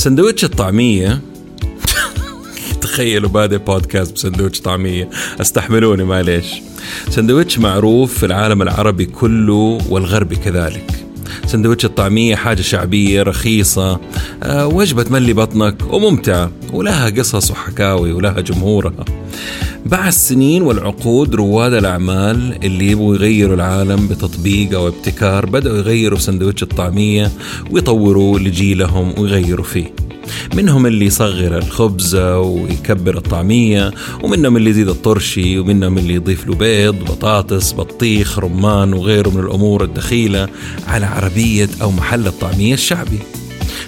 سندويتش الطعمية. تخيلوا بادئ بودكاست بسندويتش طعمية. استحملوني معليش سندويتش معروف في العالم العربي كله والغربي كذلك. سندويتش الطعمية حاجة شعبية رخيصة آه، وجبة تملي بطنك وممتعة ولها قصص وحكاوي ولها جمهورها. مع السنين والعقود رواد الأعمال اللي يبغوا يغيروا العالم بتطبيق أو ابتكار بدأوا يغيروا سندويتش الطعمية ويطوروا لجيلهم ويغيروا فيه. منهم اللي يصغر الخبزة ويكبر الطعمية ومنهم اللي يزيد الطرشي ومنهم اللي يضيف له بيض بطاطس بطيخ رمان وغيره من الأمور الدخيلة على عربية أو محل الطعمية الشعبي.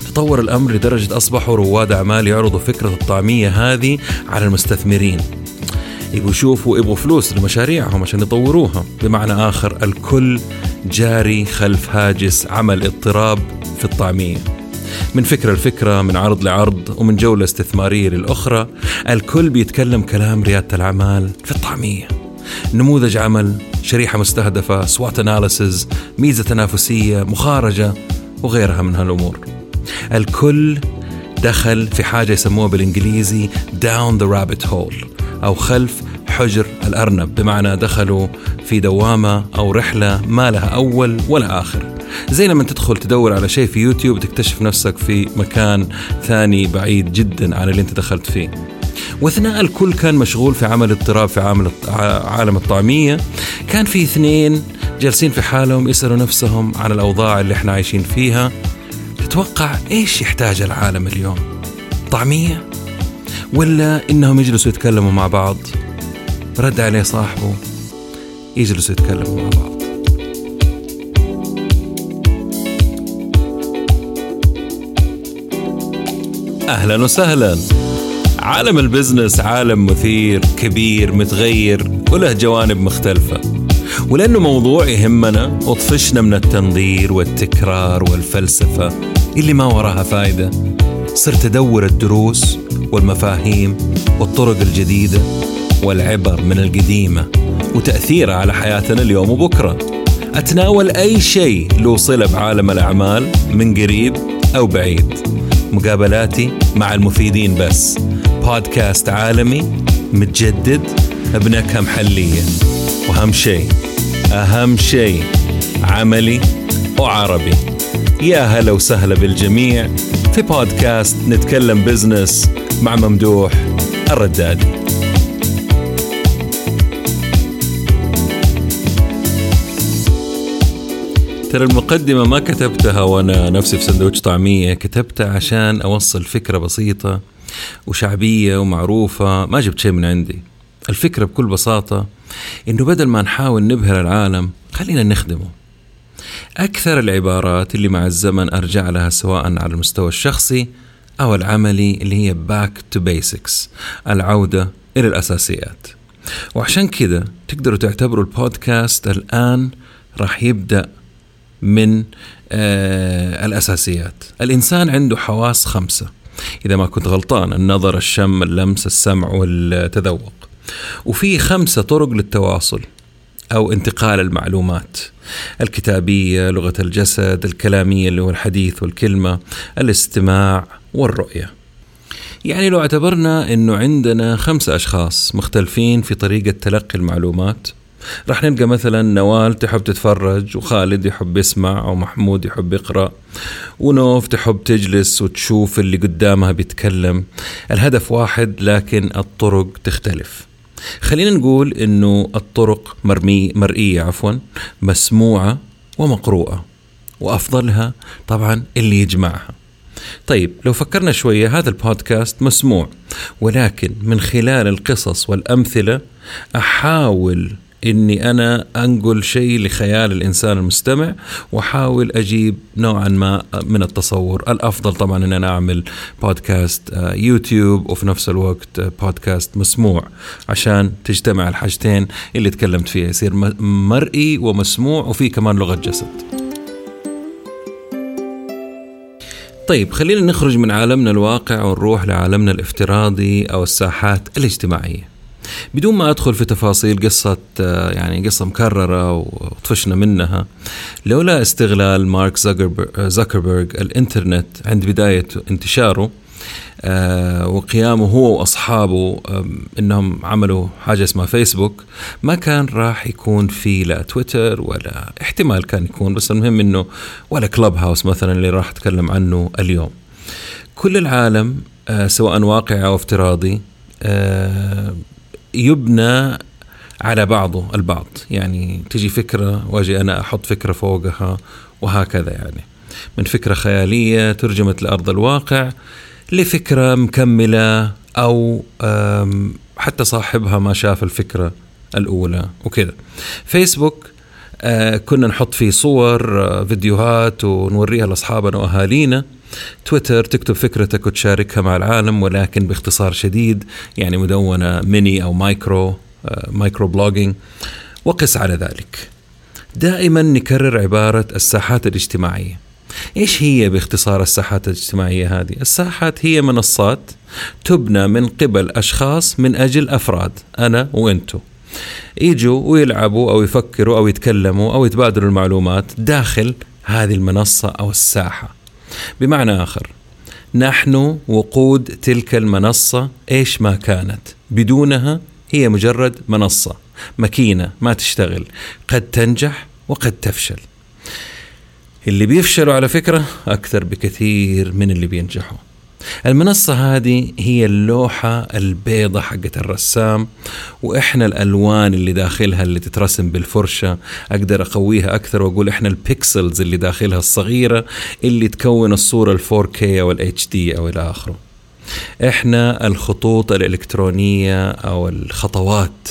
تطور الأمر لدرجة أصبحوا رواد أعمال يعرضوا فكرة الطعمية هذه على المستثمرين. يبغوا يشوفوا يبغوا فلوس لمشاريعهم عشان يطوروها. بمعنى آخر الكل جاري خلف هاجس عمل اضطراب في الطعمية. من فكرة لفكرة من عرض لعرض ومن جولة استثمارية للأخرى الكل بيتكلم كلام ريادة الأعمال في الطعمية. نموذج عمل شريحة مستهدفة سوات اناليسز ميزة تنافسية مخارجة وغيرها من هالأمور. الكل دخل في حاجة يسموها بالإنجليزي down the rabbit hole. أو خلف حجر الأرنب بمعنى دخلوا في دوامة أو رحلة ما لها أول ولا آخر. زي لما تدخل تدور على شيء في يوتيوب تكتشف نفسك في مكان ثاني بعيد جدا عن اللي أنت دخلت فيه. وأثناء الكل كان مشغول في عمل اضطراب في عمل عالم الطعمية. كان في اثنين جالسين في حالهم يسألوا نفسهم عن الأوضاع اللي إحنا عايشين فيها. تتوقع إيش يحتاج العالم اليوم؟ طعمية؟ ولا إنهم يجلسوا يتكلموا مع بعض؟ رد عليه صاحبه يجلسوا يتكلموا مع بعض. أهلا وسهلا. عالم البزنس عالم مثير كبير متغير وله جوانب مختلفة. ولأنه موضوع يهمنا وطفشنا من التنظير والتكرار والفلسفة اللي ما وراها فايدة. صرت أدور الدروس والمفاهيم والطرق الجديدة والعبر من القديمة وتأثيرها على حياتنا اليوم وبكرة. أتناول أي شيء له صلة بعالم الأعمال من قريب أو بعيد. مقابلاتي مع المفيدين بس. بودكاست عالمي متجدد بنكهة محلية. وأهم شيء أهم شيء عملي وعربي. يا هلا وسهلا بالجميع. في بودكاست نتكلم بزنس مع ممدوح الردادي ترى المقدمة ما كتبتها وأنا نفسي في سندوتش طعمية كتبتها عشان أوصل فكرة بسيطة وشعبية ومعروفة. ما جبت شيء من عندي. الفكرة بكل بساطة إنه بدل ما نحاول نبهر العالم خلينا نخدمه. أكثر العبارات اللي مع الزمن أرجع لها سواء على المستوى الشخصي أو العملي اللي هي back to basics العودة إلى الأساسيات. وعشان كذا تقدروا تعتبروا البودكاست الآن راح يبدأ من آه الأساسيات. الإنسان عنده حواس خمسة. إذا ما كنت غلطان النظر الشم اللمس السمع والتذوق. وفي خمسة طرق للتواصل. أو انتقال المعلومات الكتابية لغة الجسد الكلامية اللي هو الحديث والكلمة الاستماع والرؤية. يعني لو اعتبرنا أنه عندنا خمسة أشخاص مختلفين في طريقة تلقي المعلومات راح نلقى مثلا نوال تحب تتفرج وخالد يحب يسمع أو محمود يحب يقرأ ونوف تحب تجلس وتشوف اللي قدامها بيتكلم. الهدف واحد لكن الطرق تختلف. خلينا نقول إنه الطرق مرمي مرئية عفوا مسموعة ومقروءة وأفضلها طبعا اللي يجمعها. طيب لو فكرنا شوية هذا البودكاست مسموع ولكن من خلال القصص والأمثلة أحاول إني أنا أنقل شيء لخيال الإنسان المستمع وأحاول أجيب نوعا ما من التصور. الأفضل طبعا إن أنا أعمل بودكاست آه، يوتيوب وفي نفس الوقت بودكاست مسموع عشان تجتمع الحاجتين اللي تكلمت فيها. يصير مرئي ومسموع وفي كمان لغة جسد. طيب خلينا نخرج من عالمنا الواقع ونروح لعالمنا الافتراضي أو الساحات الاجتماعية. بدون ما أدخل في تفاصيل قصة آه، يعني قصة مكررة وطفشنا منها لولا استغلال مارك زكربرج الإنترنت عند بداية انتشاره آه وقيامه هو وأصحابه آه إنهم عملوا حاجة اسمها فيسبوك ما كان راح يكون في لا تويتر ولا احتمال كان يكون بس المهم إنه ولا كلب هاوس مثلا اللي راح أتكلم عنه اليوم. كل العالم آه سواء واقعي أو افتراضي آه يبنى على بعضه البعض. يعني تجي فكرة واجي أنا أحط فكرة فوقها وهكذا يعني. من فكرة خيالية ترجمت لأرض الواقع لفكرة مكملة أو حتى صاحبها ما شاف الفكرة الأولى وكذا. فيسبوك آه كنا نحط فيه صور آه فيديوهات ونوريها لأصحابنا وأهالينا. تويتر تكتب فكرتك وتشاركها مع العالم ولكن باختصار شديد يعني مدونة ميني أو مايكرو آه micro blogging وقس على ذلك دائما نكرر عبارة الساحات الاجتماعية إيش هي باختصار الساحات الاجتماعية هذه؟ الساحات هي منصات تبنى من قبل أشخاص من أجل أفراد أنا وأنتو. يجوا ويلعبوا أو يفكروا أو يتكلموا أو يتبادلوا المعلومات داخل هذه المنصة أو الساحة. بمعنى آخر نحن وقود تلك المنصة إيش ما كانت، بدونها هي مجرد منصة، ماكينة ما تشتغل، قد تنجح وقد تفشل. اللي بيفشلوا على فكرة أكثر بكثير من اللي بينجحوا المنصة هذه هي اللوحة البيضة حقت الرسام وإحنا الألوان اللي داخلها اللي تترسم بالفرشة أقدر أقويها أكثر وأقول إحنا ال pixels اللي داخلها الصغيرة اللي تكون الصورة ال 4K أو ال HD أو إلى آخره. إحنا الخطوط الإلكترونية أو الخطوات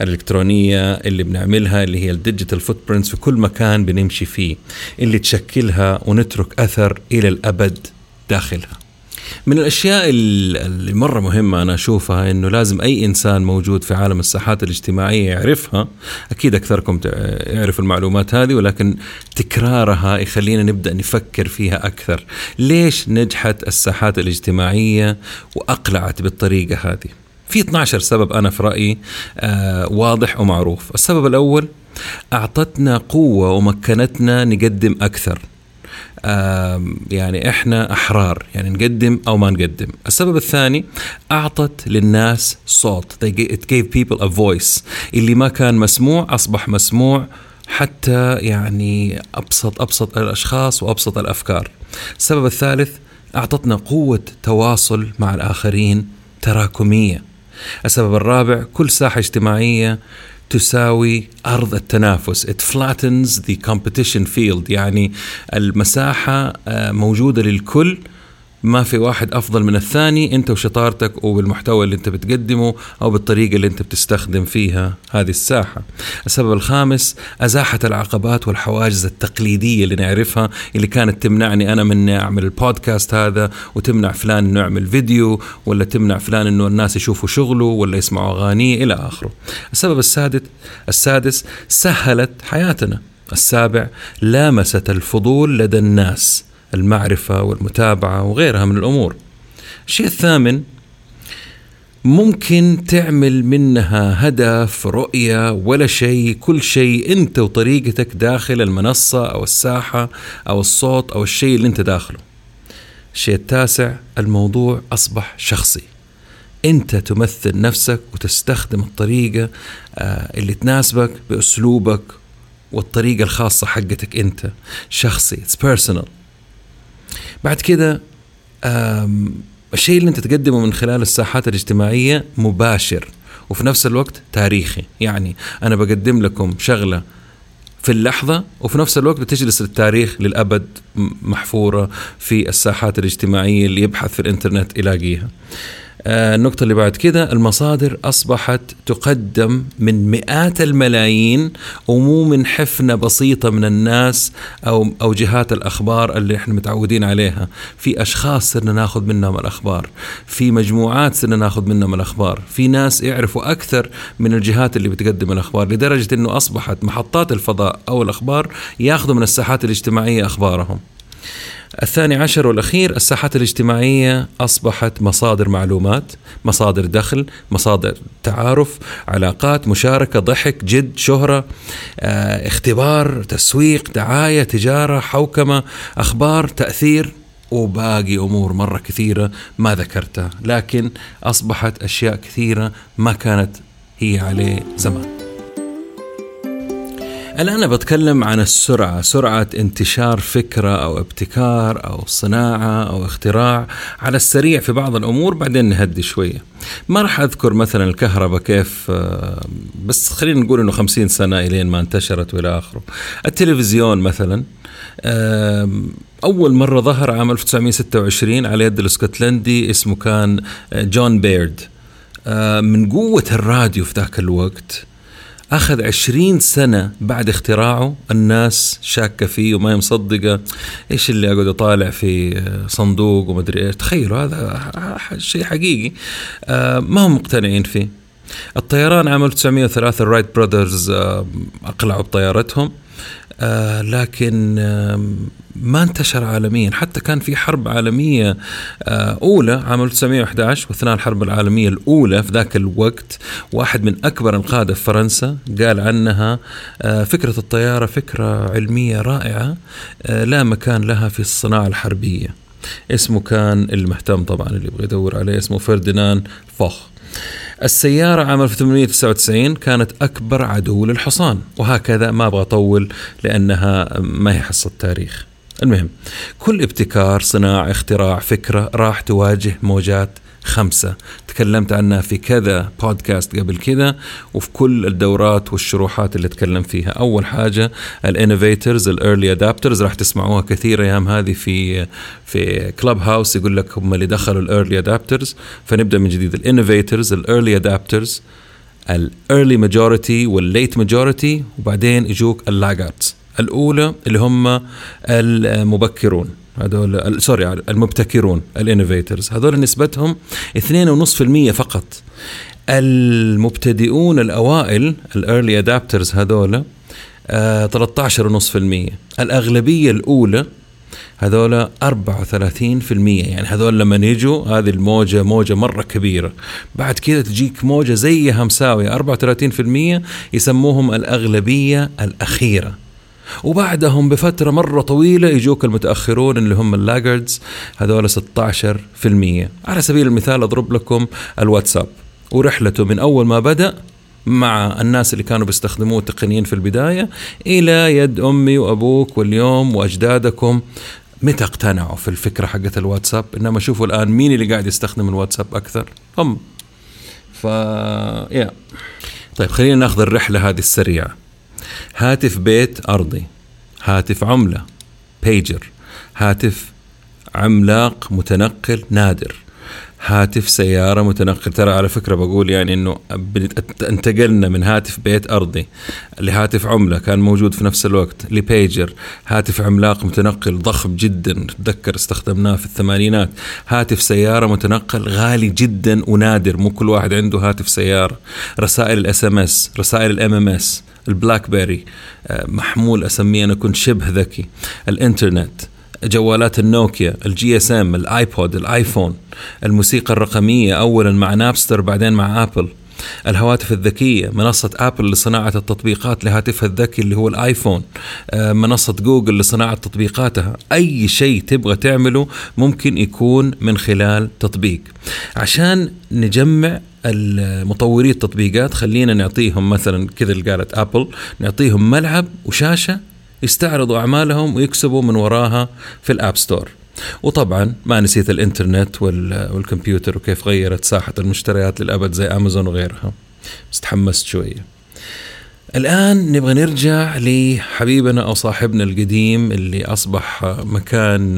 الإلكترونية اللي بنعملها اللي هي ال digital footprints في كل مكان بنمشي فيه اللي تشكلها ونترك أثر إلى الأبد داخلها. من الأشياء اللي مرة مهمة أنا أشوفها إنه لازم أي إنسان موجود في عالم الساحات الاجتماعية يعرفها. أكيد أكثركم يعرف المعلومات هذه ولكن تكرارها يخلينا نبدأ نفكر فيها أكثر. ليش نجحت الساحات الاجتماعية وأقلعت بالطريقة هذه؟ في 12 سبب أنا في رأيي آه واضح ومعروف. السبب الأول أعطتنا قوة ومكنتنا نقدم أكثر. يعني إحنا أحرار يعني نقدم أو ما نقدم. السبب الثاني أعطت للناس صوت. It gave people a voice. اللي ما كان مسموع أصبح مسموع حتى يعني أبسط أبسط الأشخاص وأبسط الأفكار. السبب الثالث أعطتنا قوة تواصل مع الآخرين تراكمية. السبب الرابع كل ساحة اجتماعية تساوي أرض التنافس. It flattens the competition field. يعني المساحة آه، موجودة للكل ما في واحد أفضل من الثاني أنت وشطارتك وبالمحتوى اللي أنت بتقدمه أو بالطريقة اللي أنت بتستخدم فيها هذه الساحة. السبب الخامس ازاحت العقبات والحواجز التقليدية اللي نعرفها اللي كانت تمنعني أنا من أعمل البودكاست هذا وتمنع فلان إنه يعمل فيديو ولا تمنع فلان إنه الناس يشوفوا شغله ولا يسمعوا أغانيه إلى آخره. السبب السادس السادس سهلت حياتنا. السابع لامست الفضول لدى الناس المعرفة والمتابعة وغيرها من الأمور. الشيء الثامن ممكن تعمل منها هدف رؤية ولا شيء كل شيء أنت وطريقتك داخل المنصة أو الساحة أو الصوت أو الشيء اللي أنت داخله. الشيء التاسع الموضوع أصبح شخصي. أنت تمثل نفسك وتستخدم الطريقة آه، اللي تناسبك بأسلوبك والطريقة الخاصة حقتك أنت. شخصي it's personal. بعد كده الشيء اللي انت تقدمه من خلال الساحات الاجتماعية مباشر وفي نفس الوقت تاريخي. يعني أنا بقدم لكم شغلة في اللحظة وفي نفس الوقت بتجلس التاريخ للأبد محفورة في الساحات الاجتماعية اللي يبحث في الإنترنت يلاقيها. النقطة اللي بعد كده المصادر أصبحت تقدم من مئات الملايين ومو من حفنة بسيطة من الناس أو أو جهات الأخبار اللي إحنا متعودين عليها. في أشخاص صرنا ناخذ منهم الأخبار في مجموعات صرنا ناخذ منهم الأخبار في ناس يعرفوا أكثر من الجهات اللي بتقدم الأخبار لدرجة أنه أصبحت محطات الفضاء أو الأخبار ياخذوا من الساحات الاجتماعية أخبارهم. الثاني عشر والأخير الساحات الاجتماعية أصبحت مصادر معلومات مصادر دخل مصادر تعارف علاقات مشاركة ضحك جد شهرة آه اختبار تسويق دعاية تجارة حوكمة أخبار تأثير وباقي أمور مرة كثيرة ما ذكرتها. لكن أصبحت أشياء كثيرة ما كانت هي عليه زمان. الآن بتكلم عن السرعة سرعة انتشار فكرة أو ابتكار أو صناعة أو اختراع على السريع في بعض الأمور بعدين نهدي شوية. ما راح أذكر مثلا الكهرباء كيف آه، بس خلينا نقول أنه خمسين سنة إلين ما انتشرت وإلى آخره. التلفزيون مثلا أول مرة ظهر عام 1926 على يد الإسكتلندي اسمه كان آه، جون بيرد. آه، من قوة الراديو في ذاك الوقت أخذ عشرين سنة بعد اختراعه الناس شاكة فيه وما مصدقة. إيش اللي أقعد أطالع في آه، صندوق ومدري إيش؟ تخيلوا هذا شيء حقيقي. ما هم مقتنعين فيه. الطيران عام 1903 الرايت براذرز أقلعوا بطيارتهم. آه لكن ما انتشر عالميا. حتى كان في حرب عالمية آه أولى عام 1911 واثناء الحرب العالمية الأولى في ذاك الوقت واحد من أكبر القادة في فرنسا قال عنها آه فكرة الطيارة فكرة علمية رائعة لا مكان لها في الصناعة الحربية. اسمه كان المهتم طبعا اللي يبغى يدور عليه اسمه فرديناند فوخ. السيارة عام 1899 كانت أكبر عدو للحصان وهكذا ما أبغى أطول لأنها ما هي حصة تاريخ. المهم كل ابتكار صناعة اختراع فكرة راح تواجه موجات خمسة. تكلمت عنها في كذا بودكاست قبل كذا وفي كل الدورات والشروحات اللي تكلم فيها. أول حاجة ال innovators ال early adopters راح تسمعوها كثير أيام هذه في في كلب هاوس يقول لك هم اللي دخلوا ال early adopters. فنبدأ من جديد. الإنوفيترز الإيرلي أدابترز الإيرلي ماجورتي والليت ماجورتي وبعدين يجوك ال laggards. الأولى اللي هم المبكرون. هذول sorry المبتكرون ال innovators. هذول نسبتهم 2.5% فقط. المبتدئون الأوائل ال early adopters هذول 13.5% الأغلبية الأولى هذول 34% يعني هذول لما يجوا هذه الموجة موجة مرة كبيرة. بعد كذا تجيك موجة زيها مساوية 34% يسموهم الأغلبية الأخيرة. وبعدهم بفترة مرة طويلة يجوك المتأخرون اللي هم ال laggards هذول 16% على سبيل المثال أضرب لكم الواتساب. ورحلته من أول ما بدأ مع الناس اللي كانوا بيستخدموه تقنيين في البداية إلى يد أمي وأبوك واليوم وأجدادكم. متى اقتنعوا في الفكرة حقت الواتساب؟ إنما شوفوا الآن مين اللي قاعد يستخدم الواتساب أكثر. هم. ف يا طيب خلينا ناخذ الرحلة هذه السريعة. هاتف بيت أرضي هاتف عملة بيجر هاتف عملاق متنقل نادر هاتف سيارة متنقل. ترى على فكرة بقول يعني إنه انتقلنا من هاتف بيت أرضي لهاتف عملة كان موجود في نفس الوقت لبيجر هاتف عملاق متنقل ضخم جدا تذكر استخدمناه في الثمانينات. هاتف سيارة متنقل غالي جدا ونادر مو كل واحد عنده هاتف سيارة. رسائل ال SMS رسائل ال MMS البلاك بيري آه، محمول أسميه أنا كنت شبه ذكي الإنترنت جوالات النوكيا ال GSM الايبود الايفون الموسيقى الرقمية اولا مع نابستر بعدين مع آبل الهواتف الذكية منصة أبل لصناعة التطبيقات لهاتفها الذكي اللي هو الآيفون آه، منصة جوجل لصناعة تطبيقاتها. أي شيء تبغى تعمله ممكن يكون من خلال تطبيق. عشان نجمع المطوري التطبيقات خلينا نعطيهم مثلا كذا اللي قالت ابل نعطيهم ملعب وشاشة يستعرضوا أعمالهم ويكسبوا من وراها في ال App Store وطبعا ما نسيت الإنترنت والكمبيوتر وكيف غيرت ساحة المشتريات للأبد زي امازون وغيرها. بس تحمست شوية. الآن نبغى نرجع لحبيبنا أو صاحبنا القديم اللي أصبح مكان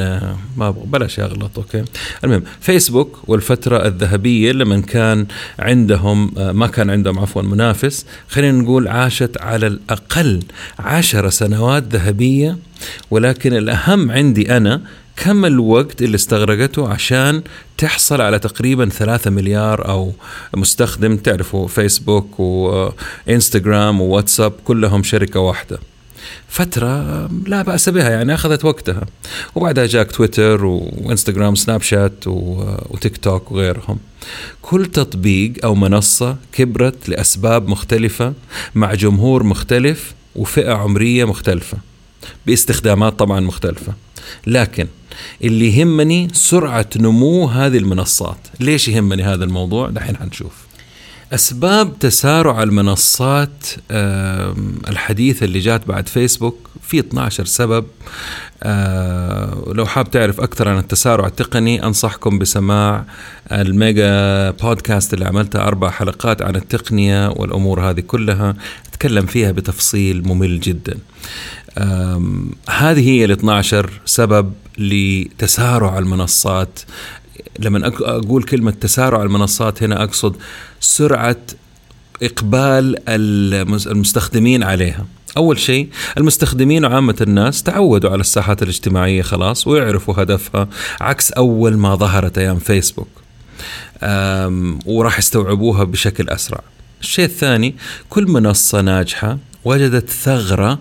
ما أبغى بلاش أغلط أوكي؟ المهم فيسبوك والفترة الذهبية لما كان عندهم ما كان عندهم عفوا منافس خلينا نقول عاشت على الأقل عشر سنوات ذهبية ولكن الأهم عندي أنا كم الوقت اللي استغرقته عشان تحصل على تقريبا ثلاثة مليار أو مستخدم؟ تعرفوا فيسبوك وإنستغرام وواتساب كلهم شركة واحدة. فترة لا بأس بها يعني أخذت وقتها. وبعدها جاك تويتر وإنستغرام سناب شات وتيك توك وغيرهم. كل تطبيق أو منصة كبرت لأسباب مختلفة مع جمهور مختلف وفئة عمرية مختلفة باستخدامات طبعا مختلفة. لكن اللي يهمني سرعة نمو هذه المنصات. ليش يهمني هذا الموضوع؟ دحين حنشوف. أسباب تسارع المنصات الحديثة اللي جات بعد فيسبوك في 12 سبب. آه، لو حاب تعرف أكثر عن التسارع التقني أنصحكم بسماع الميجا بودكاست اللي عملتها أربع حلقات عن التقنية والأمور هذه كلها. أتكلم فيها بتفصيل ممل جدا. هذه هي ال 12 سبب لتسارع المنصات لما أقول كلمة تسارع المنصات هنا أقصد سرعة إقبال المستخدمين عليها. أول شيء المستخدمين وعامة الناس تعودوا على الساحات الاجتماعية خلاص ويعرفوا هدفها عكس أول ما ظهرت أيام فيسبوك. وراح يستوعبوها بشكل أسرع. الشيء الثاني كل منصة ناجحة وجدت ثغرة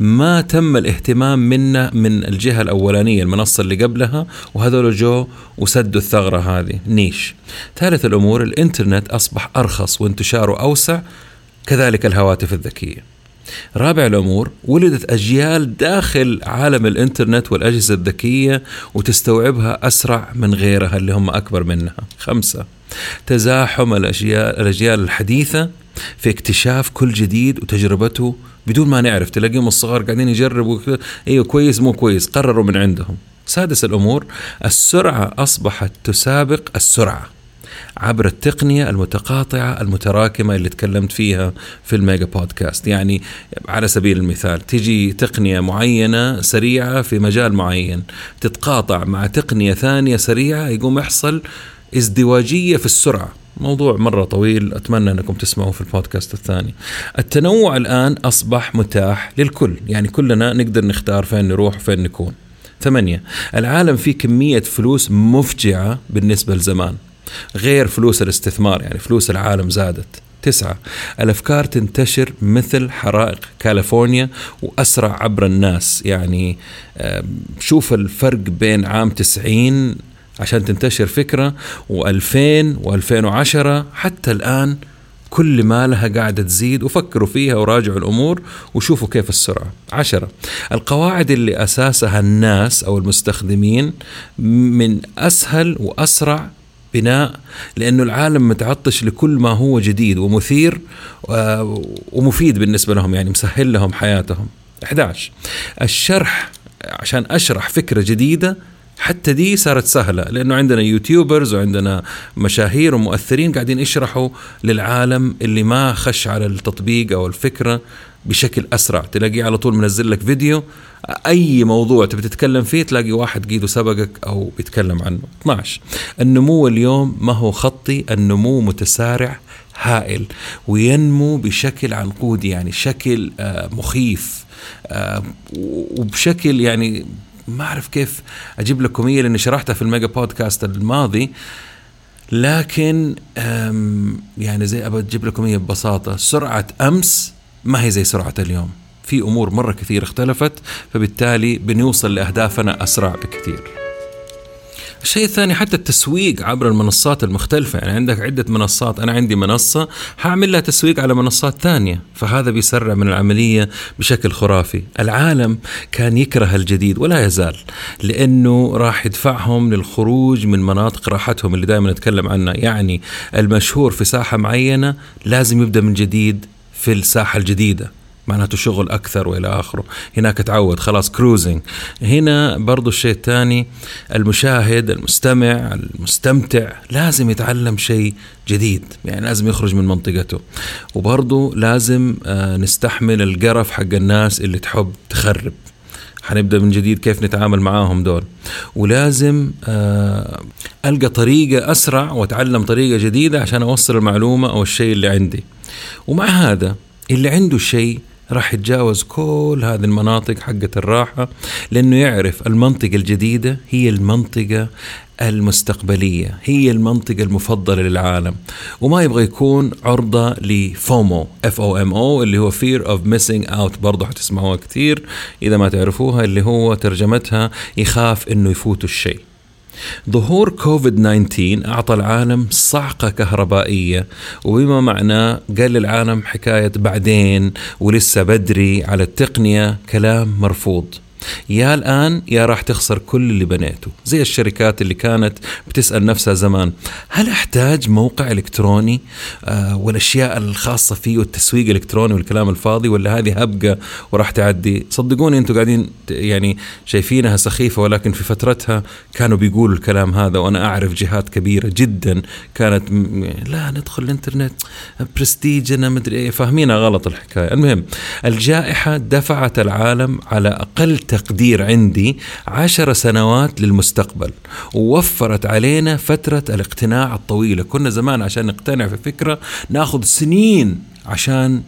ما تم الاهتمام منا من الجهة الأولانية المنصة اللي قبلها وهذول جو وسدوا الثغرة هذه. نيش. ثالث الأمور الإنترنت أصبح أرخص وانتشاره أوسع كذلك الهواتف الذكية. رابع الأمور ولدت أجيال داخل عالم الإنترنت والأجهزة الذكية وتستوعبها أسرع من غيرها اللي هم أكبر منها. خمسة تزاحم الأجيال, الأجيال الحديثة في اكتشاف كل جديد وتجربته بدون ما نعرف. تلاقيهم الصغار قاعدين يجربوا إيوه كويس مو كويس. قرروا من عندهم. سادس الأمور السرعة أصبحت تسابق السرعة عبر التقنية المتقاطعة المتراكمة اللي تكلمت فيها في الميجا بودكاست. يعني على سبيل المثال تيجي تقنية معينة سريعة في مجال معين تتقاطع مع تقنية ثانية سريعة يقوم يحصل ازدواجية في السرعة. موضوع مرة طويل أتمنى أنكم تسمعوا في البودكاست الثاني. التنوع الآن أصبح متاح للكل يعني كلنا نقدر نختار فين نروح وفين نكون. ثمانية العالم فيه كمية فلوس مفجعة بالنسبة لزمان غير فلوس الاستثمار يعني فلوس العالم زادت. تسعة الأفكار تنتشر مثل حرائق كاليفورنيا وأسرع عبر الناس يعني شوف الفرق بين عام 90 عشان تنتشر فكرة و2000 و2010 حتى الآن كل ما لها قاعدة تزيد وفكروا فيها وراجعوا الأمور وشوفوا كيف السرعة. عشرة القواعد اللي أساسها الناس أو المستخدمين من أسهل وأسرع بناء لأنه العالم متعطش لكل ما هو جديد ومثير آه، ومفيد بالنسبة لهم يعني مسهل لهم حياتهم. 11 الشرح عشان أشرح فكرة جديدة حتى دي صارت سهلة لأنه عندنا يوتيوبرز وعندنا مشاهير ومؤثرين قاعدين يشرحوا للعالم اللي ما خش على التطبيق أو الفكرة بشكل أسرع. تلاقيه على طول منزل لك فيديو أي موضوع تبي تتكلم فيه تلاقي واحد قيده سبقك أو بيتكلم عنه. 12 النمو اليوم ما هو خطي النمو متسارع هائل وينمو بشكل عنقودي يعني شكل آه، مخيف آه، وبشكل يعني ما أعرف كيف أجيب لكم هي لأني شرحتها في الميجا بودكاست الماضي. لكن يعني زي ابى أجيب لكم هي ببساطة. سرعة أمس ما هي زي سرعة اليوم. في أمور مرة كثير اختلفت فبالتالي بنوصل لأهدافنا أسرع بكثير. الشيء الثاني حتى التسويق عبر المنصات المختلفة. يعني عندك عدة منصات أنا عندي منصة هعمل لها تسويق على منصات ثانية. فهذا بيسرع من العملية بشكل خرافي. العالم كان يكره الجديد ولا يزال لأنه راح يدفعهم للخروج من مناطق راحتهم اللي دائما نتكلم عنها. يعني المشهور في ساحة معينة لازم يبدأ من جديد في الساحة الجديدة. معناته شغل أكثر وإلى آخره. هناك تعود خلاص كروزنج هنا برضو الشيء الثاني المشاهد المستمع المستمتع لازم يتعلم شيء جديد يعني لازم يخرج من منطقته. وبرضو لازم آه، نستحمل القرف حق الناس اللي تحب تخرب. حنبدأ من جديد كيف نتعامل معاهم دول. ولازم آه، ألقى طريقة أسرع وأتعلم طريقة جديدة عشان أوصل المعلومة أو الشيء اللي عندي. ومع هذا اللي عنده شيء راح يتجاوز كل هذه المناطق حقة الراحة لأنه يعرف المنطقة الجديدة هي المنطقة المستقبلية هي المنطقة المفضلة للعالم. وما يبغى يكون عرضة ل FOMO F O M O اللي هو fear of missing out برضه حتسمعوها كثير إذا ما تعرفوها اللي هو ترجمتها يخاف إنه يفوتوا الشيء. ظهور كوفيد 19 أعطى العالم صعقة كهربائية وبما معناه قال للعالم حكاية بعدين ولسه بدري على التقنية كلام مرفوض. يا الآن يا راح تخسر كل اللي بنيته. زي الشركات اللي كانت بتسأل نفسها زمان هل أحتاج موقع إلكتروني؟ آه والأشياء الخاصة فيه والتسويق الإلكتروني والكلام الفاضي ولا هذه هبقة وراح تعدي؟ صدقوني أنتم قاعدين يعني شايفينها سخيفة ولكن في فترتها كانوا بيقولوا الكلام هذا وأنا أعرف جهات كبيرة جدا كانت لا ندخل الإنترنت برستيج أنا مدري إيه فاهمينها غلط الحكاية. المهم الجائحة دفعت العالم على أقل تقدير عندي عشر سنوات للمستقبل ووفرت علينا فترة الاقتناع الطويلة. كنا زمان عشان نقتنع في فكرة ناخذ سنين عشان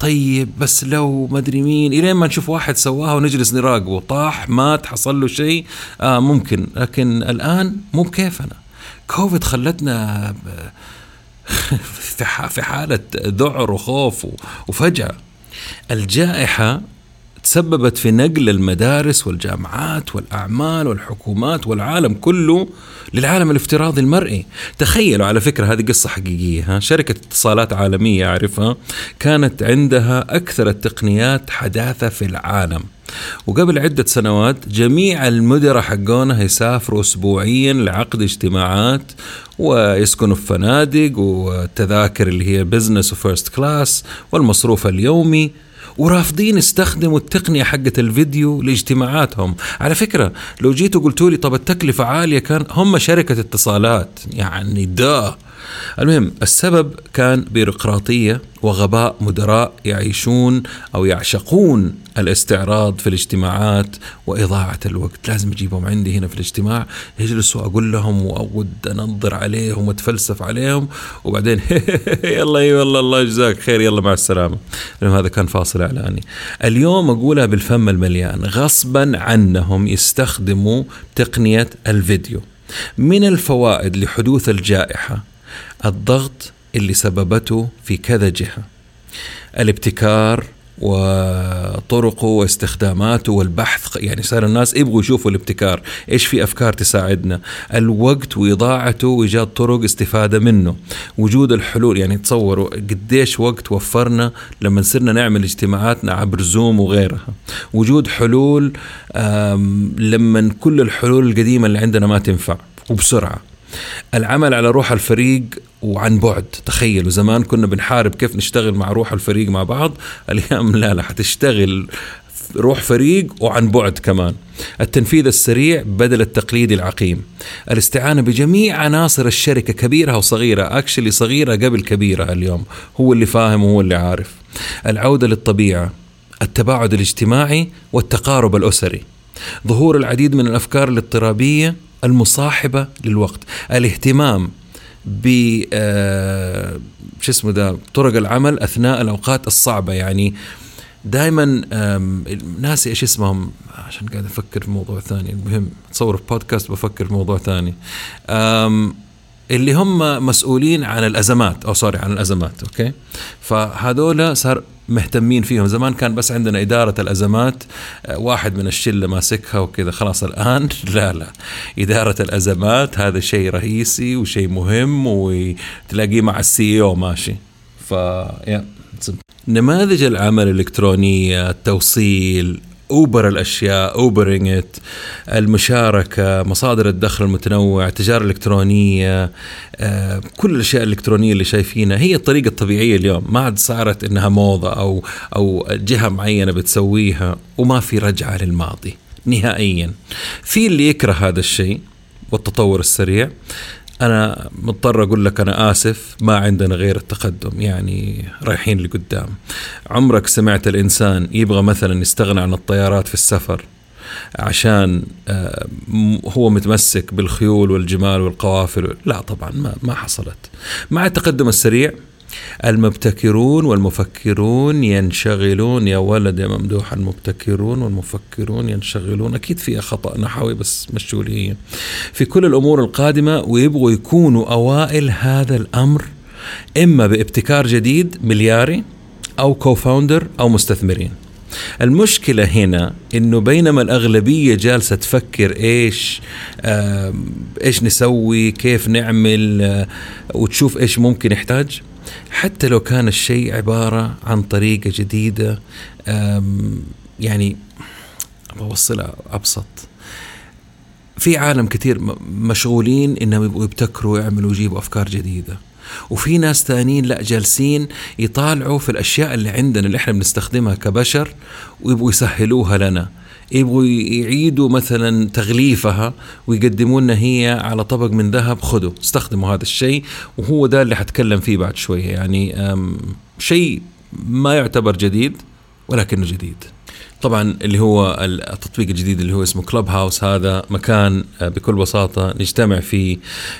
طيب بس لو ما أدري مين إلين ما نشوف واحد سواها ونجلس نراقبه. طاح مات حصل له شيء. آه ممكن. لكن الآن مو بكيفنا. كوفيد خلتنا في حالة ذعر وخوف وفجأة. الجائحة تسببت في نقل المدارس والجامعات والأعمال والحكومات والعالم كله للعالم الافتراضي المرئي. تخيلوا على فكرة هذه قصة حقيقية ها؟ شركة اتصالات عالمية أعرفها كانت عندها أكثر التقنيات حداثة في العالم. وقبل عدة سنوات جميع المدراء حقونها يسافروا أسبوعيا لعقد اجتماعات ويسكنوا في فنادق والتذاكر اللي هي business و first class والمصروف اليومي ورافضين يستخدموا التقنية حقت الفيديو لاجتماعاتهم. على فكرة لو جيتوا قلتوا لي طب التكلفة عالية كان هم شركة اتصالات. يعني ده المهم السبب كان بيروقراطية وغباء مدراء يعيشون أو يعشقون الاستعراض في الاجتماعات وإضاعة الوقت. لازم أجيبهم عندي هنا في الاجتماع يجلسوا أقول لهم وأود أنظر عليهم وأتفلسف عليهم وبعدين يلا يلا الله يجزاك خير يلا مع السلامة. لأنه هذا كان فاصل إعلاني. اليوم أقولها بالفم المليان غصبا عنهم يستخدموا تقنية الفيديو. من الفوائد لحدوث الجائحة؟ الضغط اللي سببته في كذا جهة. الابتكار وطرقه واستخداماته والبحث يعني صار الناس يبغوا يشوفوا الابتكار إيش في أفكار تساعدنا. الوقت وإضاعته وإيجاد طرق استفادة منه. وجود الحلول يعني تصوروا قديش وقت وفرنا لما صرنا نعمل اجتماعاتنا عبر زوم وغيرها. وجود حلول لما كل الحلول القديمة اللي عندنا ما تنفع وبسرعة. العمل على روح الفريق وعن بعد. تخيلوا زمان كنا بنحارب كيف نشتغل مع روح الفريق مع بعض اليوم لا لا حتشتغل روح فريق وعن بعد كمان. التنفيذ السريع بدل التقليدي العقيم. الاستعانة بجميع عناصر الشركة كبيرة وصغيرة اكشلي صغيرة قبل كبيرة اليوم. هو اللي فاهم وهو اللي عارف. العودة للطبيعة التباعد الاجتماعي والتقارب الأسري. ظهور العديد من الأفكار الاضطرابية المصاحبة للوقت. الاهتمام ب آه شو اسمه ده طرق العمل أثناء الأوقات الصعبة. يعني دائما ناسي إيش اسمهم؟ عشان قاعد أفكر في موضوع ثاني. المهم تصور في بودكاست بفكر في موضوع ثاني. اللي هم مسؤولين عن الأزمات أو سوري عن الأزمات okay فهذول صار مهتمين فيهم. زمان كان بس عندنا إدارة الأزمات آه، واحد من الشلة ماسكها وكذا خلاص الآن لا لا. إدارة الأزمات هذا شيء رئيسي وشيء مهم وتلاقيه مع ال C أو ماشي. ف نماذج العمل الإلكترونية التوصيل أوبر الأشياء اوبرينج المشاركة مصادر الدخل المتنوع التجارة الإلكترونية آه، كل الأشياء الإلكترونية اللي شايفينها. هي الطريقة الطبيعية اليوم. ما عاد صارت إنها موضة أو أو جهة معينة بتسويها وما في رجعة للماضي نهائيا. في اللي يكره هذا الشيء والتطور السريع أنا مضطر أقول لك أنا آسف ما عندنا غير التقدم يعني رايحين لقدام. عمرك سمعت الإنسان يبغى مثلا يستغنى عن الطيارات في السفر عشان آه، هو متمسك بالخيول والجمال والقوافل؟ لا طبعا ما ما حصلت. مع التقدم السريع المبتكرون والمفكرون ينشغلون. يا ولد يا ممدوح المبتكرون والمفكرون ينشغلون. أكيد فيها خطأ نحوي بس مشوا هي في كل الأمور القادمة ويبغوا يكونوا أوائل هذا الأمر إما بابتكار جديد ملياري أو كوفاوندر أو مستثمرين. المشكلة هنا إنه بينما الأغلبية جالسة تفكر إيش آه إيش نسوي كيف نعمل آه وتشوف إيش ممكن يحتاج حتى لو كان الشيء عبارة عن طريقة جديدة يعني بوصلها أبسط. في عالم كثير مشغولين إنهم يبغوا يبتكروا ويعملوا ويجيبوا أفكار جديدة. وفي ناس ثانيين لا جالسين يطالعوا في الأشياء اللي عندنا اللي إحنا بنستخدمها كبشر ويبغوا يسهلوها لنا. يبغوا يعيدوا مثلا تغليفها ويقدموا لنا هي على طبق من ذهب خذوا استخدموا هذا الشيء وهو ده اللي حتكلم فيه بعد شوية يعني شيء ما يعتبر جديد ولكنه جديد. طبعا اللي هو التطبيق الجديد اللي هو اسمه كلوب هاوس هذا مكان آه، بكل بساطة نجتمع فيه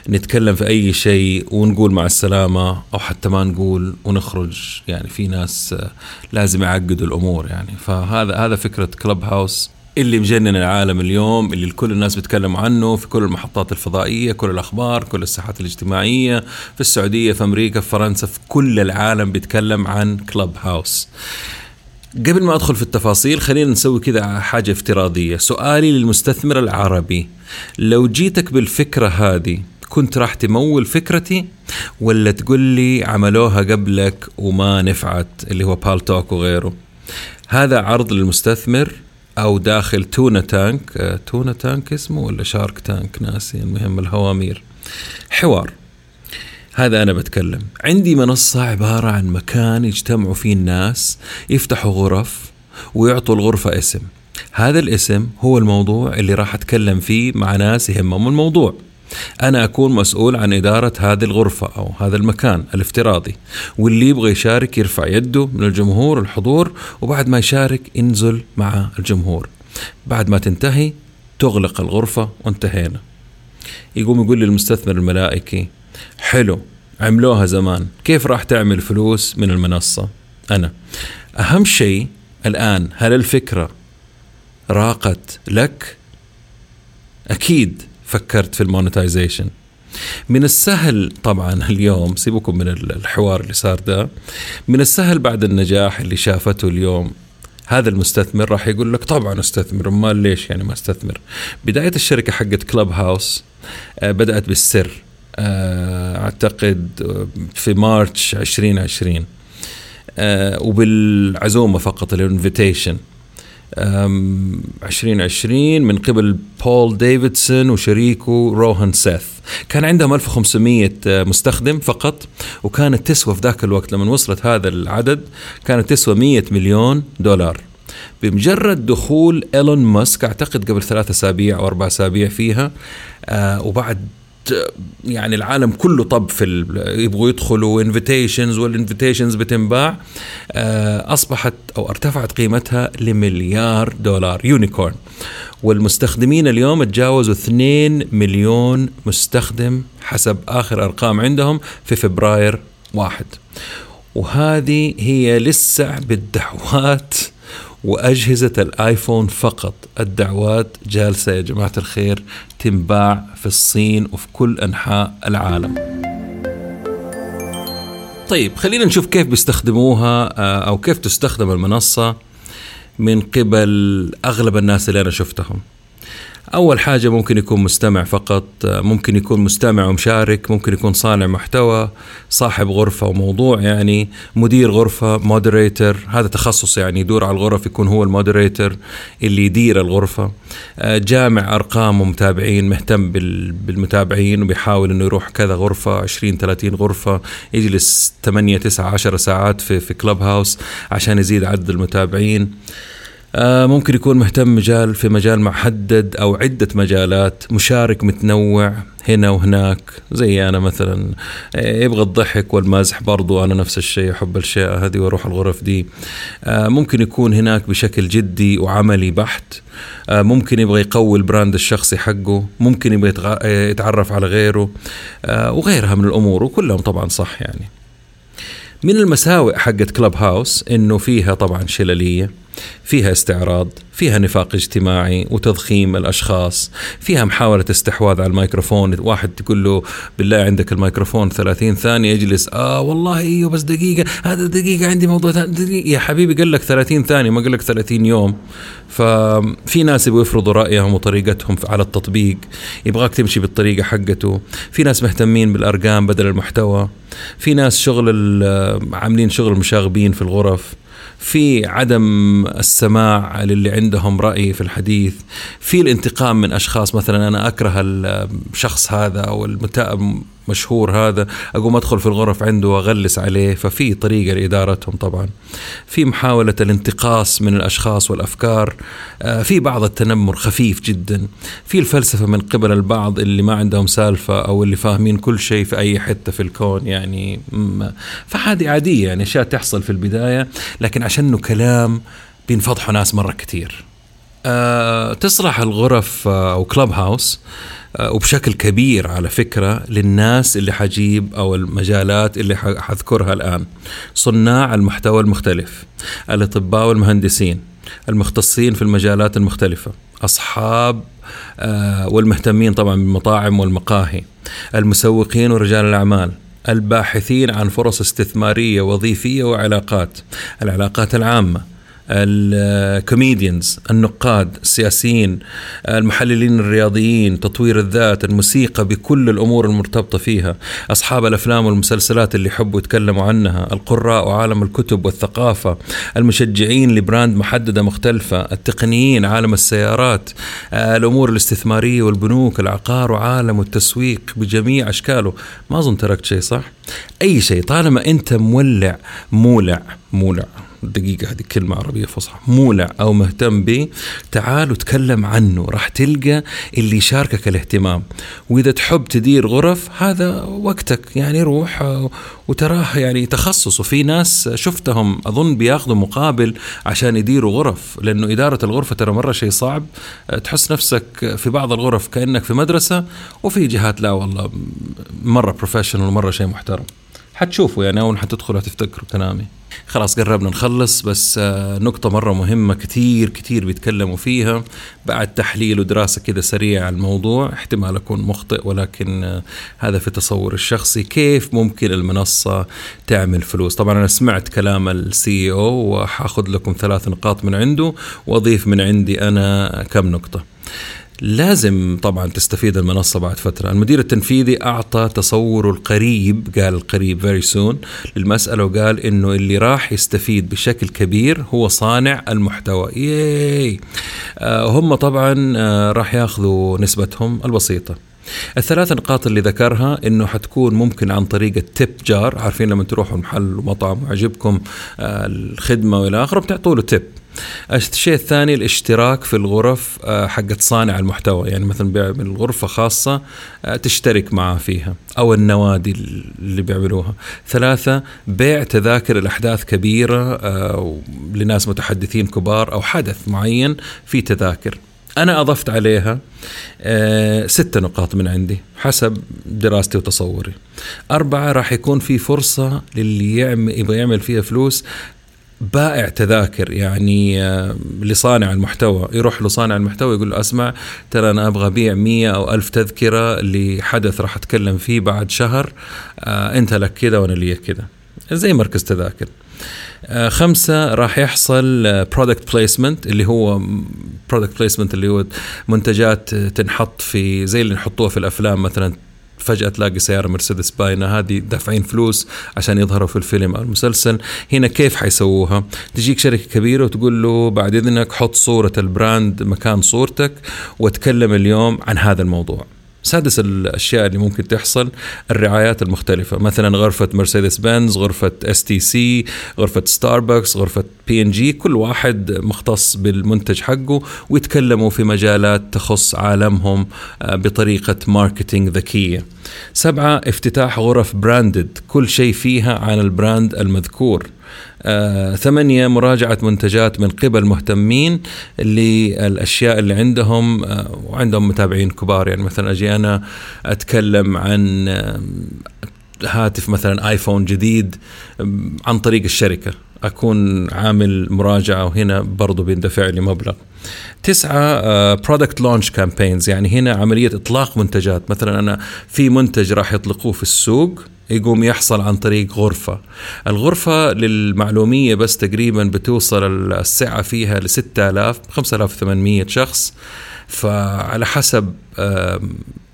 نتكلم في أي شيء ونقول مع السلامة أو حتى ما نقول ونخرج. يعني في ناس آه، لازم يعقدوا الأمور يعني. فهذا هذا فكرة كلوب هاوس اللي مجنن العالم اليوم اللي كل الناس بيتكلموا عنه في كل المحطات الفضائية كل الأخبار كل الساحات الاجتماعية في السعودية في أمريكا في فرنسا في كل العالم بيتكلم عن كلوب هاوس قبل ما أدخل في التفاصيل خلينا نسوي كذا حاجة افتراضية. سؤالي للمستثمر العربي لو جيتك بالفكرة هذه كنت راح تمول فكرتي ولا تقول لي عملوها قبلك وما نفعت اللي هو بالتوك وغيره؟ هذا عرض للمستثمر أو داخل تونا تانك آه، تونا تانك اسمه ولا شارك تانك؟ ناسي المهم الهوامير. حوار. هذا أنا بتكلم. عندي منصة عبارة عن مكان يجتمعوا فيه الناس يفتحوا غرف ويعطوا الغرفة اسم. هذا الاسم هو الموضوع اللي راح أتكلم فيه مع ناس يهمهم الموضوع. أنا أكون مسؤول عن إدارة هذه الغرفة أو هذا المكان الافتراضي واللي يبغى يشارك يرفع يده من الجمهور الحضور وبعد ما يشارك ينزل مع الجمهور. بعد ما تنتهي تغلق الغرفة وانتهينا. يقوم يقول للمستثمر الملائكي حلو عملوها زمان كيف راح تعمل فلوس من المنصة؟ أنا أهم شيء الآن هل الفكرة راقت لك؟ أكيد. فكرت في المونتايزيشن من السهل طبعا اليوم سيبكم من الحوار اللي صار ده. من السهل بعد النجاح اللي شافته اليوم هذا المستثمر راح يقول لك طبعا استثمر أمّال ليش يعني ما استثمر؟ بداية الشركة حقت كلب هاوس آه، بدأت بالسر آه، أعتقد في March 2020 آه، وبالعزومة فقط ال invitation. 2020 من قبل بول ديفيدسون وشريكه روهان سيث. كان عندهم 1500 آه، مستخدم فقط وكانت تسوى في ذاك الوقت لما وصلت هذا العدد كانت تسوى 100 مليون دولار. بمجرد دخول إيلون ماسك أعتقد قبل ثلاثة أسابيع أو أربع أسابيع فيها آه وبعد يعني العالم كله طب في يبغوا يدخلوا invitations وال invitations بتنباع آه، أصبحت أو ارتفعت قيمتها لمليار دولار unicorn والمستخدمين اليوم تجاوزوا 2 مليون مستخدم حسب آخر أرقام عندهم في فبراير واحد. وهذه هي لسه بالدعوات وأجهزة الآيفون فقط. الدعوات جالسة يا جماعة الخير تنباع في الصين وفي كل أنحاء العالم. طيب خلينا نشوف كيف بيستخدموها آه، أو كيف تستخدم المنصة من قبل أغلب الناس اللي أنا شفتهم. أول حاجة ممكن يكون مستمع فقط ممكن يكون مستمع ومشارك ممكن يكون صانع محتوى صاحب غرفة وموضوع يعني مدير غرفة moderator هذا تخصص يعني يدور على الغرف يكون هو ال moderator اللي يدير الغرفة. جامع أرقام ومتابعين مهتم بالمتابعين وبيحاول أنه يروح كذا غرفة 20 30 غرفة يجلس 8 9 10 ساعات في في كلب هاوس عشان يزيد عدد المتابعين. آه، ممكن يكون مهتم مجال في مجال محدد أو عدة مجالات مشارك متنوع هنا وهناك زي أنا مثلا. آه، يبغى الضحك والمزح برضو أنا نفس الشيء أحب الأشياء هذه وأروح الغرف دي. آه، ممكن يكون هناك بشكل جدي وعملي بحت. ممكن يبغى يقوي البراند الشخصي حقه ممكن يبغى يتعرف على غيره. وغيرها من الأمور وكلهم طبعا صح يعني. من المساوئ حقت كلب هاوس إنه فيها طبعا شللية. فيها استعراض فيها نفاق اجتماعي وتضخيم الأشخاص فيها محاولة استحواذ على الميكروفون واحد تقول له بالله عندك الميكروفون 30 ثانية يجلس آه والله إيوه بس دقيقة هذا دقيقة عندي موضوع دقيقة. يا حبيبي قال لك 30 ثانية ما قال لك 30 يوم. ففي ناس يبغوا يفرضوا رأيهم وطريقتهم على التطبيق يبغاك تمشي بالطريقة حقته. في ناس مهتمين بالأرقام بدل المحتوى. في ناس شغل عاملين شغل مشاغبين في الغرف. في عدم السماع للي عندهم رأي في الحديث في الانتقام من أشخاص مثلا أنا أكره الشخص هذا أو مشهور هذا. أقوم أدخل في الغرف عنده وأغلس عليه ففي طريقه لإدارتهم طبعا. في محاولة الانتقاص من الأشخاص والأفكار. آه، في بعض التنمر خفيف جدا. في الفلسفة من قبل البعض اللي ما عندهم سالفة أو اللي فاهمين كل شيء في أي حتة في الكون يعني فهذه عادية يعني أشياء تحصل في البداية. لكن عشانه كلام بينفضحوا ناس مرة كثير أه تصلح الغرف آه، أو كلب هاوس وبشكل كبير على فكرة للناس اللي حجيب أو المجالات اللي حذكرها الآن. صناع المحتوى المختلف الأطباء والمهندسين المختصين في المجالات المختلفة أصحاب آه، والمهتمين طبعا بالمطاعم والمقاهي المسوقين ورجال الأعمال الباحثين عن فرص استثمارية وظيفية وعلاقات العلاقات العامة ال comedians النقاد السياسيين المحللين الرياضيين تطوير الذات الموسيقى بكل الأمور المرتبطة فيها. أصحاب الأفلام والمسلسلات اللي يحبوا يتكلموا عنها القراء وعالم الكتب والثقافة المشجعين ل brand محددة مختلفة التقنيين عالم السيارات الأمور الاستثمارية والبنوك العقار وعالم التسويق بجميع أشكاله. ما أظن تركت شيء صح؟ أي شيء طالما أنت مولع مولع مولع. دقيقة هذه كلمة عربية فصحى. مولع أو مهتم به تعال وتكلم عنه راح تلقى اللي يشاركك الاهتمام. وإذا تحب تدير غرف هذا وقتك يعني روح وتراه يعني تخصص وفي ناس شفتهم أظن بياخذوا مقابل عشان يديروا غرف لأنه إدارة الغرفة ترى مرة شيء صعب. تحس نفسك في بعض الغرف كأنك في مدرسة وفي جهات لا والله مرة professional ومرة شيء محترم. حتشوفوا يعني أول حتدخلوا هتفتكروا كلامي خلاص قربنا نخلص بس آه، نقطة مرة مهمة كتير كتير بيتكلموا فيها. بعد تحليل ودراسة كده سريعة على الموضوع احتمال أكون مخطئ ولكن آه، هذا في تصور الشخصي. كيف ممكن المنصة تعمل فلوس؟ طبعا أنا سمعت كلام ال CEO وحأخذ لكم ثلاث نقاط من عنده وأضيف من عندي أنا كم نقطة. لازم طبعا تستفيد المنصة بعد فترة، المدير التنفيذي أعطى تصوره القريب قال القريب very soon للمسألة وقال إنه اللي راح يستفيد بشكل كبير هو صانع المحتوى، yay! آه هم طبعا آه راح ياخذوا نسبتهم البسيطة. الثلاث نقاط اللي ذكرها إنه حتكون ممكن عن طريق ال tip jar. عارفين لما تروحوا محل ومطعم ويعجبكم آه الخدمة وإلى آخره بتعطوا له tip الشيء الثاني الاشتراك في الغرف آه، حقت صانع المحتوى. يعني مثلا بيعمل غرفة خاصة آه، تشترك معه فيها أو النوادي اللي بيعملوها. ثلاثة بيع تذاكر الأحداث كبيرة آه، لناس متحدثين كبار أو حدث معين في تذاكر. أنا أضفت عليها ستة نقاط من عندي حسب دراستي وتصوري. أربعة راح يكون في فرصة للي يعمل يبغى يعمل فيها فلوس بائع تذاكر يعني آه، لصانع المحتوى. يروح لصانع المحتوى يقول له أسمع ترى أنا أبغى أبيع مية أو ألف تذكرة لحدث راح أتكلم فيه بعد شهر آه، أنت لك كذا وأنا لي كذا. زي مركز تذاكر. آه، خمسة راح يحصل product placement اللي هو product placement اللي هو منتجات تنحط في زي اللي نحطوها في الأفلام مثلا فجأة تلاقي سيارة مرسيدس باينة. هذه دافعين فلوس عشان يظهروا في الفيلم أو المسلسل. هنا كيف حيسووها؟ تجيك شركة كبيرة وتقول له بعد إذنك حط صورة ال brand مكان صورتك وتكلم اليوم عن هذا الموضوع. سادس الأشياء اللي ممكن تحصل الرعايات المختلفة. مثلا غرفة مرسيدس بنز غرفة اس تي سي غرفة ستاربكس غرفة بي ان جي كل واحد مختص بالمنتج حقه ويتكلموا في مجالات تخص عالمهم آه، بطريقة marketing ذكية. سبعة افتتاح غرف branded كل شيء فيها عن ال brand المذكور. ثمانية مراجعة منتجات من قبل مهتمين للأشياء اللي عندهم آه، وعندهم متابعين كبار. يعني مثلا أجي أنا أتكلم عن آه، هاتف مثلا آيفون جديد عن طريق الشركة. أكون عامل مراجعة وهنا برضو بيندفع لي مبلغ. تسعة product launch campaigns يعني هنا عملية إطلاق منتجات. مثلا أنا في منتج راح يطلقوه في السوق يقوم يحصل عن طريق غرفة. الغرفة للمعلومية بس تقريبا بتوصل السعة فيها ل 6000 5800 شخص. فعلى حسب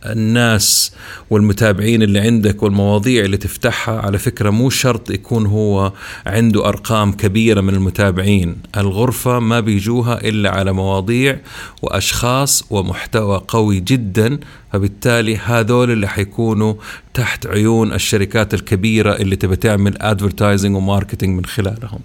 الناس والمتابعين اللي عندك والمواضيع اللي تفتحها على فكرة مو شرط يكون هو عنده أرقام كبيرة من المتابعين. الغرفة ما بيجوها إلا على مواضيع وأشخاص ومحتوى قوي جدا فبالتالي هذول اللي حيكونوا تحت عيون الشركات الكبيرة اللي تبى تعمل advertising و marketing من خلالهم.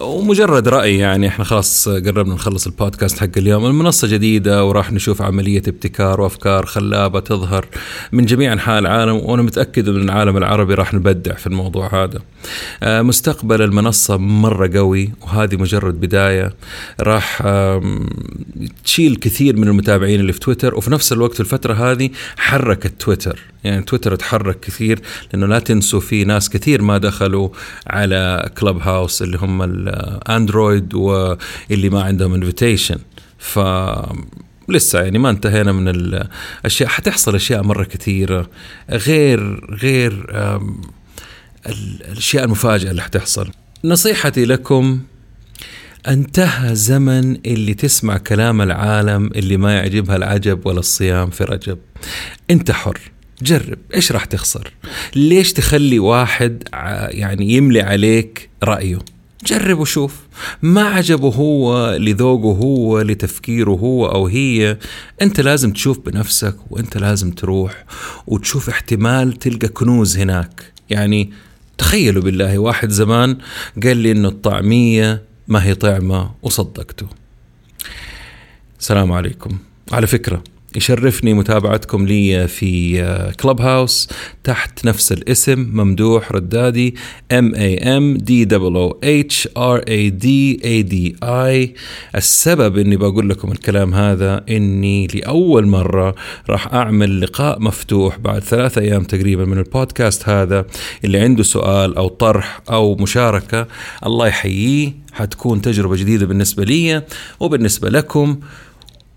ومجرد رأي يعني إحنا خلاص قربنا نخلص البودكاست حق اليوم. المنصة جديدة وراح نشوف عملية ابتكار وأفكار خلابة تظهر من جميع أنحاء العالم وأنا متأكد أن العالم العربي راح نبدع في الموضوع هذا. آه، مستقبل المنصة مرة قوي وهذه مجرد بداية. راح تشيل كثير من المتابعين اللي في تويتر وفي نفس الوقت في الفترة هذه حركت تويتر. يعني تويتر تحرك كثير لأنه لا تنسوا في ناس كثير ما دخلوا على كلب هاوس اللي هم الأندرويد واللي ما عندهم invitation ف لسه يعني ما انتهينا من الأشياء. حتحصل أشياء مرة كثيرة. غير غير الأشياء المفاجئة اللي حتحصل. نصيحتي لكم انتهى زمن اللي تسمع كلام العالم اللي ما يعجبها العجب ولا الصيام في رجب. انت حر. جرب. إيش راح تخسر؟ ليش تخلي واحد يعني يملي عليك رأيه؟ جرب وشوف. ما عجبه هو لذوقه هو لتفكيره هو أو هي أنت لازم تشوف بنفسك وأنت لازم تروح وتشوف احتمال تلقى كنوز هناك. يعني تخيلوا بالله واحد زمان قال لي إنه الطعمية ما هي طعمة وصدقته. السلام عليكم. على فكرة يشرفني متابعتكم لي في كلب هاوس تحت نفس الاسم ممدوح ردادي M A M D O H R A D A D I. السبب إني بقول لكم الكلام هذا إني لأول مرة راح أعمل لقاء مفتوح بعد ثلاثة أيام تقريبا من البودكاست هذا اللي عنده سؤال أو طرح أو مشاركة الله يحييه. حتكون تجربة جديدة بالنسبة لي وبالنسبة لكم.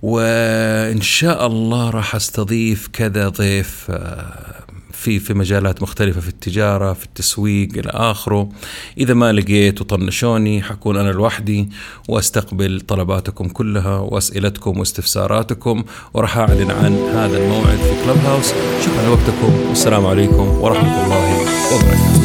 وإن شاء الله راح أستضيف كذا ضيف آه، في في مجالات مختلفة في التجارة في التسويق إلى آخره. إذا ما لقيت وطنشوني حكون أنا لوحدي وأستقبل طلباتكم كلها وأسئلتكم واستفساراتكم وراح أعلن عن هذا الموعد في كلب هاوس شكرا لوقتكم. والسلام عليكم ورحمة الله وبركاته.